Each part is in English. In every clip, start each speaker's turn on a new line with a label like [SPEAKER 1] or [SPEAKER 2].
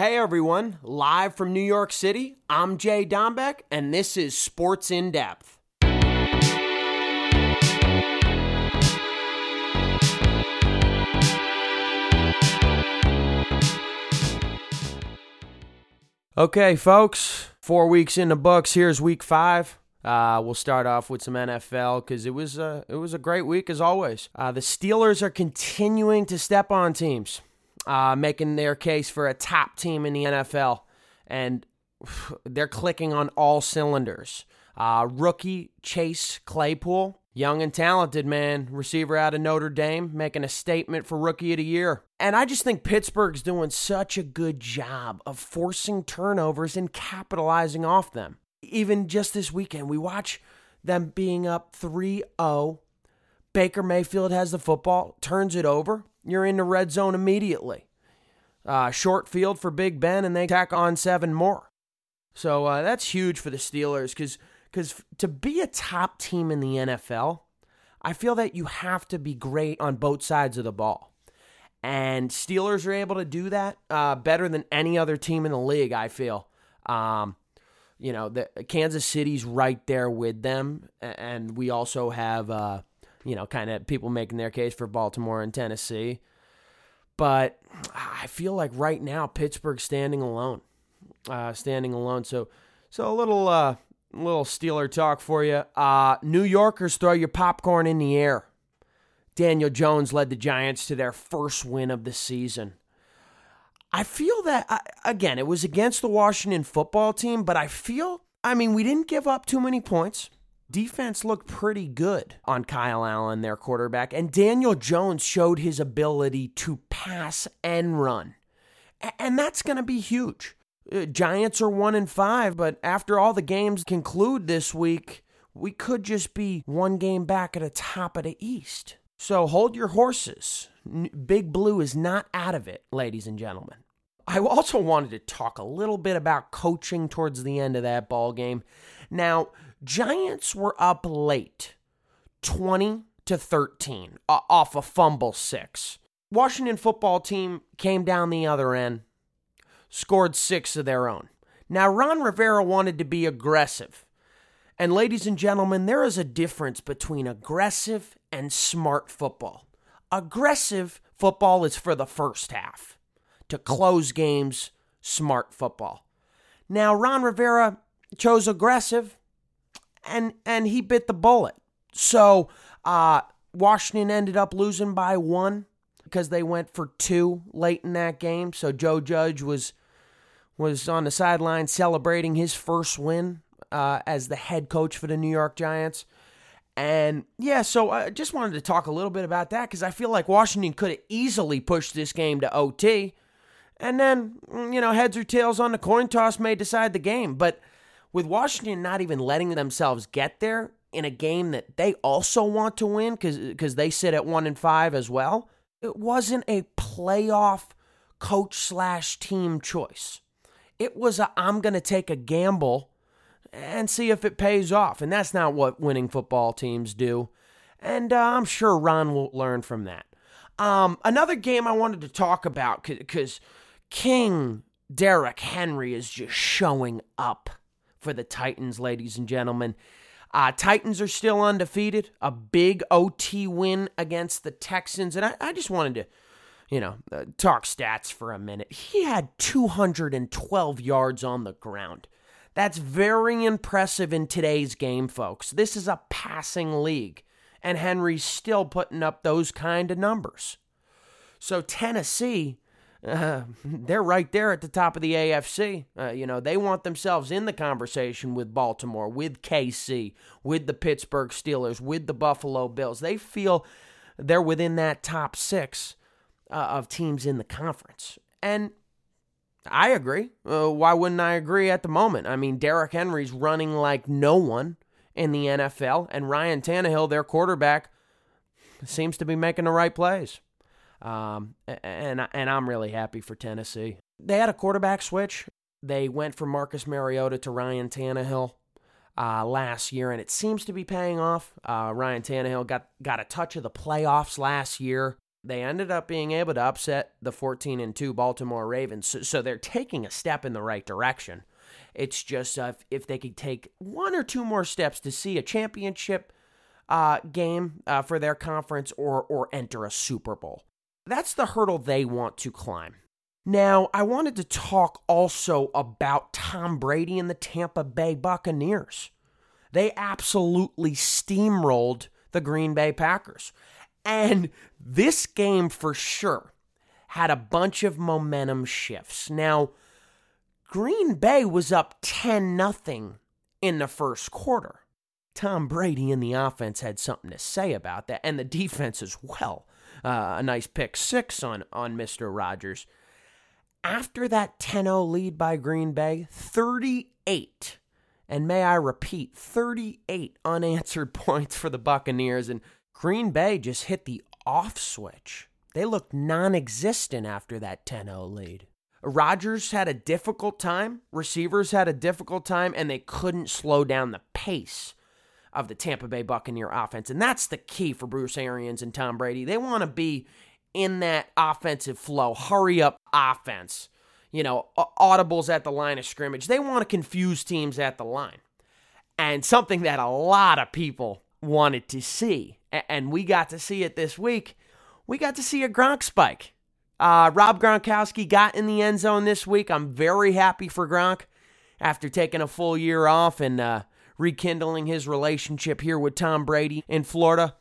[SPEAKER 1] Hey everyone, live from New York City, I'm Jay Dombeck, and this is Sports in Depth. Okay, folks, four weeks in the books. Here's week five. Uh, we'll start off with some NFL because it was a, it was a great week as always. Uh, the Steelers are continuing to step on teams, uh, making their case for a top team in the NFL, and they're clicking on all cylinders. Uh, rookie Chase Claypool, young and talented man, receiver out of Notre Dame, making a statement for Rookie of the Year. And I just think Pittsburgh's doing such a good job of forcing turnovers and capitalizing off them even just this weekend, we watch them being up 3 0. Baker Mayfield has the football, turns it over. You're in the red zone immediately. Uh, short field for Big Ben, and they tack on seven more. So uh, that's huge for the Steelers because because to be a top team in the NFL, I feel that you have to be great on both sides of the ball. And Steelers are able to do that uh, better than any other team in the league, I feel. Um, you know, the Kansas City's right there with them, and we also have, uh, you know, kind of people making their case for Baltimore and Tennessee. But I feel like right now Pittsburgh's standing alone, uh, standing alone. So, so a little, uh, little Steeler talk for you. Uh, New Yorkers throw your popcorn in the air. Daniel Jones led the Giants to their first win of the season. I feel that, again, it was against the Washington football team, but I feel, I mean, we didn't give up too many points. Defense looked pretty good on Kyle Allen, their quarterback, and Daniel Jones showed his ability to pass and run. And that's going to be huge. Uh, Giants are 1 and 5, but after all the games conclude this week, we could just be one game back at the top of the East. So hold your horses. Big Blue is not out of it, ladies and gentlemen. I also wanted to talk a little bit about coaching towards the end of that ball game. Now, Giants were up late, 20 to 13, off a fumble six. Washington football team came down the other end, scored six of their own. Now, Ron Rivera wanted to be aggressive. And, ladies and gentlemen, there is a difference between aggressive and smart football. Aggressive football is for the first half, to close games, smart football. Now, Ron Rivera chose aggressive, and and he bit the bullet. So, uh, Washington ended up losing by one because they went for two late in that game. So Joe Judge was was on the sideline celebrating his first win uh, as the head coach for the New York Giants. And yeah, so I just wanted to talk a little bit about that because I feel like Washington could have easily pushed this game to OT. And then, you know, heads or tails on the coin toss may decide the game. But with Washington not even letting themselves get there in a game that they also want to win because they sit at one and five as well, it wasn't a playoff coach slash team choice. It was a I'm going to take a gamble and see if it pays off. And that's not what winning football teams do. And uh, I'm sure Ron will learn from that. Um, another game I wanted to talk about because King Derrick Henry is just showing up for the Titans, ladies and gentlemen. Uh, Titans are still undefeated. A big OT win against the Texans. And I, I just wanted to, you know, uh, talk stats for a minute. He had 212 yards on the ground. That's very impressive in today's game, folks. This is a passing league, and Henry's still putting up those kind of numbers. So, Tennessee, uh, they're right there at the top of the AFC. Uh, you know, they want themselves in the conversation with Baltimore, with KC, with the Pittsburgh Steelers, with the Buffalo Bills. They feel they're within that top six uh, of teams in the conference. And I agree. Uh, why wouldn't I agree at the moment? I mean, Derrick Henry's running like no one in the NFL, and Ryan Tannehill, their quarterback, seems to be making the right plays. Um, and and I'm really happy for Tennessee. They had a quarterback switch. They went from Marcus Mariota to Ryan Tannehill uh, last year, and it seems to be paying off. Uh, Ryan Tannehill got got a touch of the playoffs last year They ended up being able to upset the 14 and 2 Baltimore Ravens. So, so, they're taking a step in the right direction. It's just uh, if, if, they could take one or two more steps to see a championship uh, game uh, for their conference or or enter a Super Bowl. That's the hurdle they want to climb. Now, I wanted to talk also about Tom Brady and the Tampa Bay Buccaneers. They absolutely steamrolled the Green Bay Packers. And this game for sure had a bunch of momentum shifts. Now, Green Bay was up 10 nothing in the first quarter. Tom Brady and the offense had something to say about that, and the defense as well. Uh, a nice pick six on, on Mr. Rodgers. After that 10 0 lead by Green Bay, 38, and may I repeat, 38 unanswered points for the Buccaneers, and Green Bay just hit the off switch. They looked non existent after that 10 0 lead. Rodgers had a difficult time, receivers had a difficult time, and they couldn't slow down the pace of the Tampa Bay Buccaneer offense. And that's the key for Bruce Arians and Tom Brady. They want to be in that offensive flow, hurry up offense. You know, audibles at the line of scrimmage. They want to confuse teams at the line. And something that a lot of people wanted to see, and we got to see it this week, we got to see a Gronk spike. Uh, Rob Gronkowski got in the end zone this week. I'm very happy for Gronk after taking a full year off and uh, rekindling his relationship here with Tom Brady in Florida.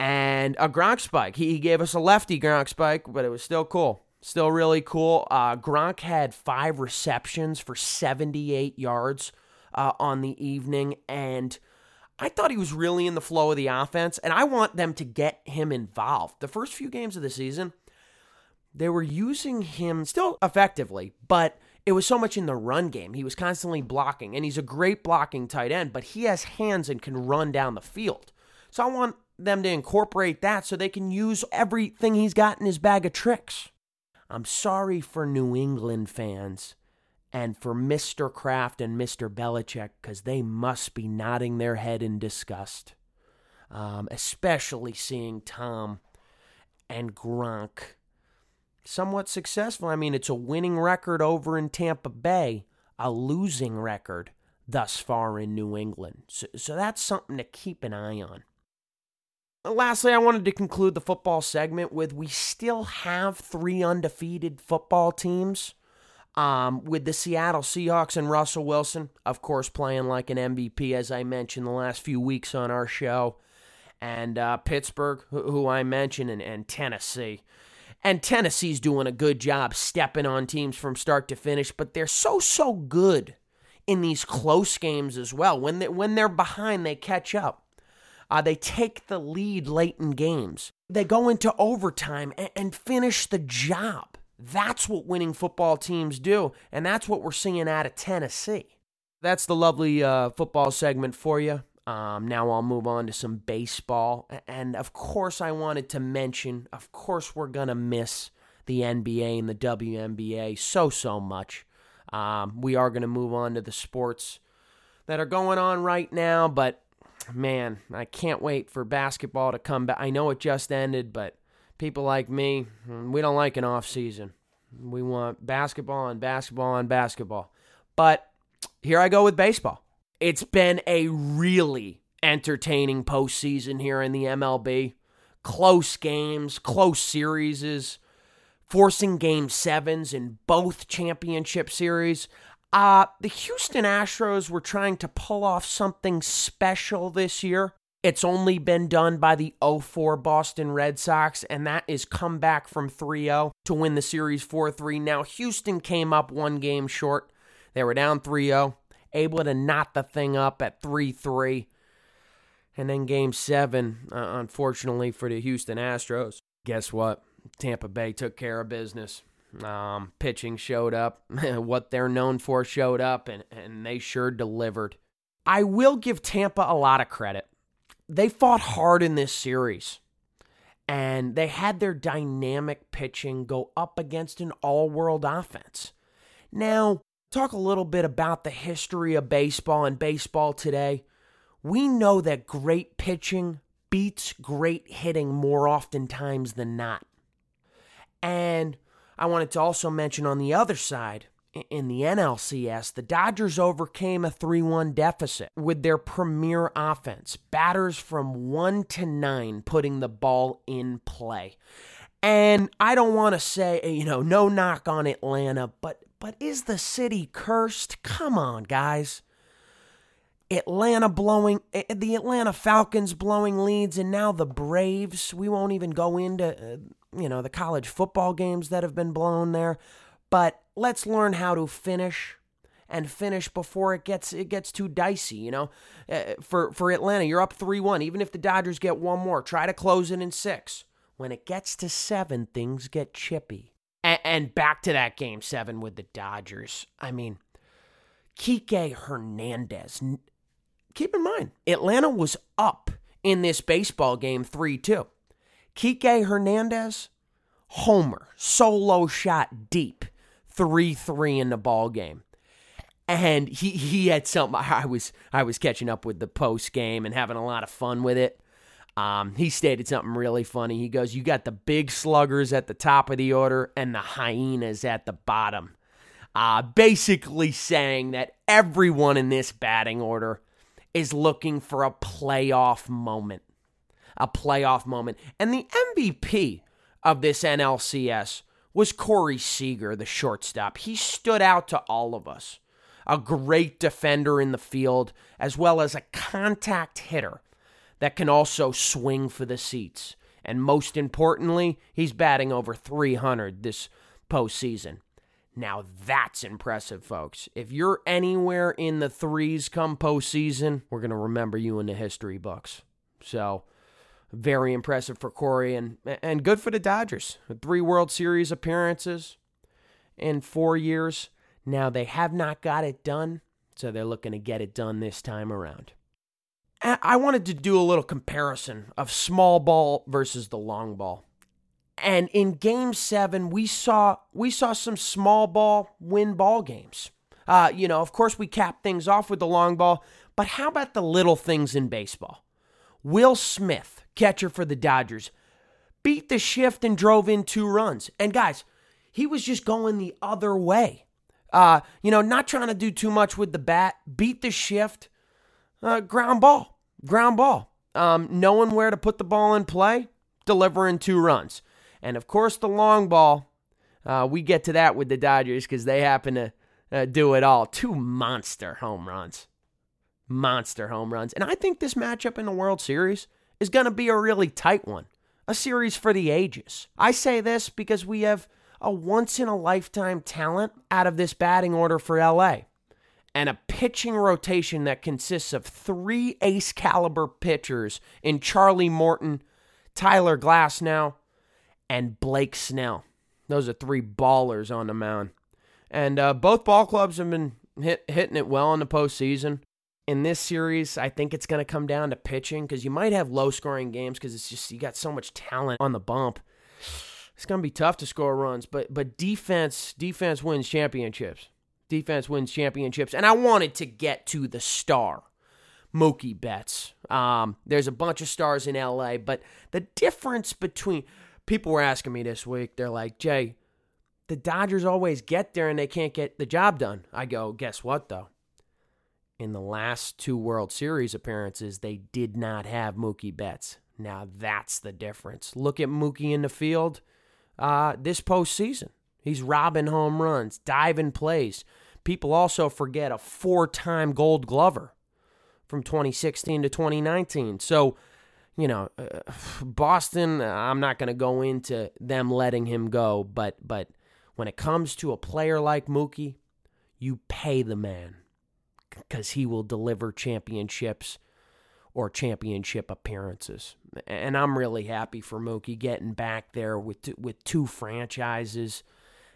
[SPEAKER 1] And a Gronk spike. He gave us a lefty Gronk spike, but it was still cool. Still really cool. Uh, Gronk had five receptions for 78 yards uh, on the evening. And I thought he was really in the flow of the offense. And I want them to get him involved. The first few games of the season, they were using him still effectively, but it was so much in the run game. He was constantly blocking, and he's a great blocking tight end, but he has hands and can run down the field. So I want them to incorporate that so they can use everything he's got in his bag of tricks. I'm sorry for New England fans and for Mr. Kraft and Mr. Belichick because they must be nodding their head in disgust, um, especially seeing Tom and Gronk somewhat successful. I mean, it's a winning record over in Tampa Bay, a losing record thus far in New England. So, so that's something to keep an eye on. Lastly, I wanted to conclude the football segment with we still have three undefeated football teams. Um, with the Seattle Seahawks and Russell Wilson, of course, playing like an MVP, as I mentioned the last few weeks on our show, and uh, Pittsburgh, who, who I mentioned, and, and Tennessee. And Tennessee's doing a good job stepping on teams from start to finish, but they're so, so good in these close games as well. When, they, when they're behind, they catch up. Uh, they take the lead late in games. They go into overtime and, and finish the job. That's what winning football teams do, and that's what we're seeing out of Tennessee. That's the lovely uh, football segment for you. Um, now I'll move on to some baseball. And of course, I wanted to mention, of course, we're going to miss the NBA and the WNBA so, so much. Um, we are going to move on to the sports that are going on right now, but man, I can't wait for basketball to come back. I know it just ended, but people like me, mm, we don't like an off season. We want basketball and basketball and basketball. But here I go with baseball. It's been a really entertaining postseason here in the MLB. Close games, close series, forcing game sevens in both championship series. Uh, the Houston Astros were trying to pull off something special this year. It's only been done by the 04 Boston Red Sox, and that is come back from 3 0 to win the series 4 3. Now, Houston came up one game short. They were down 3 0 able to knot the thing up at 3 3. And then game seven, uh, unfortunately for the Houston Astros, guess what? Tampa Bay took care of business. Um, pitching showed up. what they're known for showed up, and, and they sure delivered. I will give Tampa a lot of credit. They fought hard in this series, and they had their dynamic pitching go up against an all world offense. Now, talk a little bit about the history of baseball and baseball today. We know that great pitching beats great hitting more oftentimes than not. And I wanted to also mention on the other side, in the NLCS, the Dodgers overcame a 3 1 deficit with their premier offense, batters from 1 to 9 putting the ball in play. And I don't want to say, you know, no knock on Atlanta, but but is the city cursed? Come on, guys. Atlanta blowing eh, eh, the Atlanta Falcons blowing leads and now the Braves. We won't even go into uh, you know the college football games that have been blown there, but let's learn how to finish and finish before it gets it gets too dicey, you know. Uh, for for Atlanta, you're up 3-1 even if the Dodgers get one more. Try to close it in 6. When it gets to 7, things get chippy. And, and back to that game 7 with the Dodgers. I mean, Kike Hernandez keep in mind, Atlanta was up in this baseball game 3 2. Kike Hernandez, homer, solo shot deep, 3 3 in the ball game. And he, he had something I was I was catching up with the post game and having a lot of fun with it. Um, he stated something really funny. He goes, You got the big sluggers at the top of the order and the hyenas at the bottom. Uh, basically saying that everyone in this batting order is looking for a playoff moment. A playoff moment. And the MVP of this NLCS was Corey Seager, the shortstop. He stood out to all of us. A great defender in the field, as well as a contact hitter that can also swing for the seats. And most importantly, he's batting over 300 this postseason. Now that's impressive, folks. If you're anywhere in the threes come postseason, we're going to remember you in the history books. So, very impressive for Corey and, and good for the Dodgers. Three World Series appearances in four years. Now they have not got it done, so they're looking to get it done this time around. I wanted to do a little comparison of small ball versus the long ball. And in game seven, we saw we saw some small ball win ball games. Uh, you know, of course, we capped things off with the long ball, but how about the little things in baseball? Will Smith, catcher for the Dodgers, beat the shift and drove in two runs. And guys, he was just going the other way. Uh, you know, not trying to do too much with the bat, beat the shift, uh, ground ball, ground ball. Um, knowing where to put the ball in play, delivering two runs. And of course, the long ball, uh, we get to that with the Dodgers because they happen to uh, do it all. Two monster home runs. Monster home runs. And I think this matchup in the World Series is going to be a really tight one, a series for the ages. I say this because we have a once in a lifetime talent out of this batting order for LA and a pitching rotation that consists of three ace caliber pitchers in Charlie Morton, Tyler Glasnow, and Blake Snell. Those are three ballers on the mound. And uh, both ball clubs have been hit, hitting it well in the postseason. In this series, I think it's going to come down to pitching because you might have low scoring games because it's just you got so much talent on the bump. It's going to be tough to score runs, but but defense defense wins championships. Defense wins championships, and I wanted to get to the star, Mookie Betts. Um, there's a bunch of stars in LA, but the difference between people were asking me this week, they're like, Jay, the Dodgers always get there and they can't get the job done. I go, guess what, though? In the last two World Series appearances, they did not have Mookie Betts. Now that's the difference. Look at Mookie in the field uh, this postseason. He's robbing home runs, diving plays. People also forget a four time gold glover from 2016 to 2019. So you know, uh, Boston, I'm not going to go into them letting him go, but but when it comes to a player like Mookie, you pay the man because he will deliver championships or championship appearances. And I'm really happy for Mookie getting back there with with two franchises.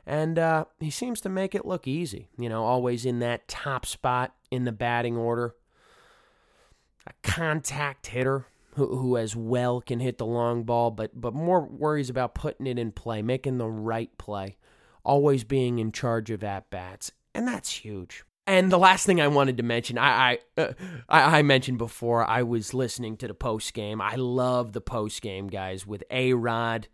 [SPEAKER 1] And uh, he seems to make it look easy, you know, always in that top spot in the batting order. A contact hitter, who, who as well can hit the long ball, but but more worries about putting it in play, making the right play, always being in charge of at bats, and that's huge. And the last thing I wanted to mention, I I, uh, I, I mentioned before, I was listening to the post game. I love the post game guys with A Rod,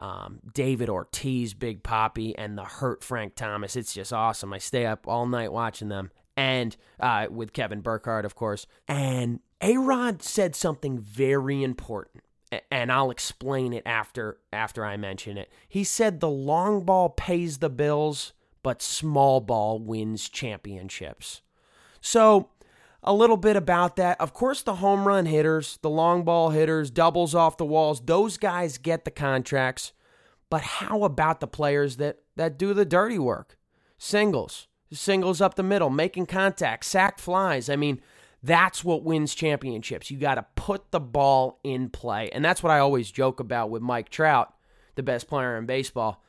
[SPEAKER 1] um, David Ortiz, Big Papi, and the hurt Frank Thomas. It's just awesome. I stay up all night watching them, and uh, with Kevin Burkhardt, of course. And A Rod said something very important and I'll explain it after after I mention it. He said the long ball pays the bills but small ball wins championships. So, a little bit about that. Of course, the home run hitters, the long ball hitters, doubles off the walls, those guys get the contracts. But how about the players that, that do the dirty work? Singles, singles up the middle, making contact, sac flies. I mean, that's what wins championships. You got to put the ball in play. And that's what I always joke about with Mike Trout, the best player in baseball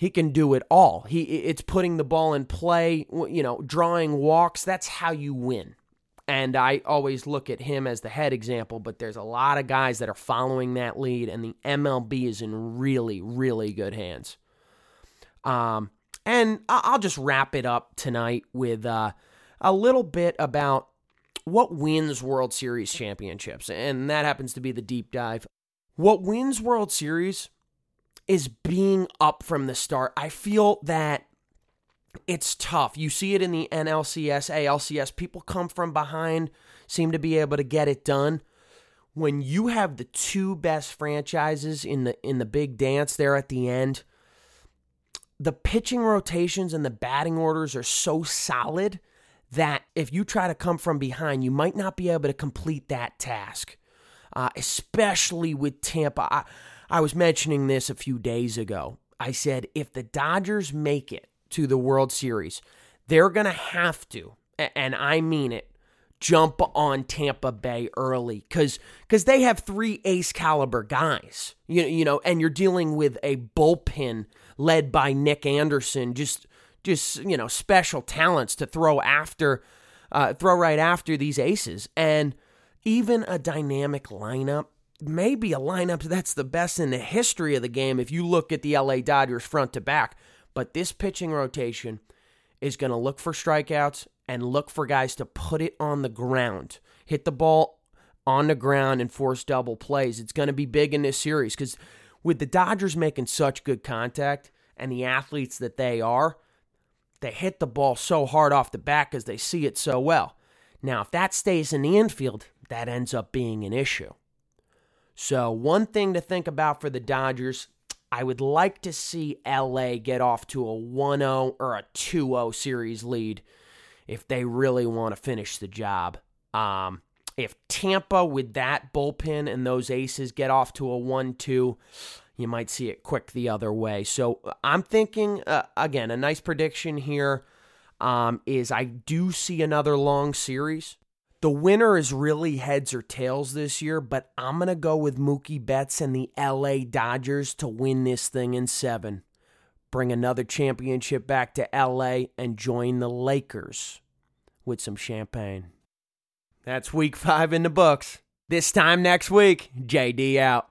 [SPEAKER 1] he can do it all. He it's putting the ball in play, you know, drawing walks. That's how you win. And I always look at him as the head example, but there's a lot of guys that are following that lead, and the MLB is in really, really good hands. Um, and I'll just wrap it up tonight with uh, a little bit about what wins World Series championships, and that happens to be the deep dive. What wins World Series is being up from the start. I feel that it's tough. You see it in the NLCS, ALCS. People come from behind, seem to be able to get it done. When you have the two best franchises in the in the big dance there at the end, the pitching rotations and the batting orders are so solid that if you try to come from behind, you might not be able to complete that task. Uh, especially with Tampa. I, I was mentioning this a few days ago. I said if the Dodgers make it to the World Series, they're going to have to, and I mean it, jump on Tampa Bay early cuz cuz they have three ace caliber guys. You you know, and you're dealing with a bullpen led by Nick Anderson, just just you know, special talents to throw after uh, throw right after these aces and even a dynamic lineup maybe a lineup that's the best in the history of the game if you look at the LA Dodgers front to back. But this pitching rotation is going to look for strikeouts and look for guys to put it on the ground, hit the ball on the ground and force double plays. It's going to be big in this series because with the Dodgers making such good contact and the athletes that they are, they hit the ball so hard off the bat because they see it so well. Now, if that stays in the infield, that ends up being an issue. So, one thing to think about for the Dodgers, I would like to see LA get off to a 1 0 or a 2 0 series lead if they really want to finish the job. Um, if Tampa, with that bullpen and those aces, get off to a 1 2, you might see it quick the other way. So, I'm thinking, uh, again, a nice prediction here um, is I do see another long series. The winner is really heads or tails this year, but I'm going to go with Mookie Betts and the LA Dodgers to win this thing in seven. Bring another championship back to LA and join the Lakers with some champagne. That's week five in the books. This time next week, JD out.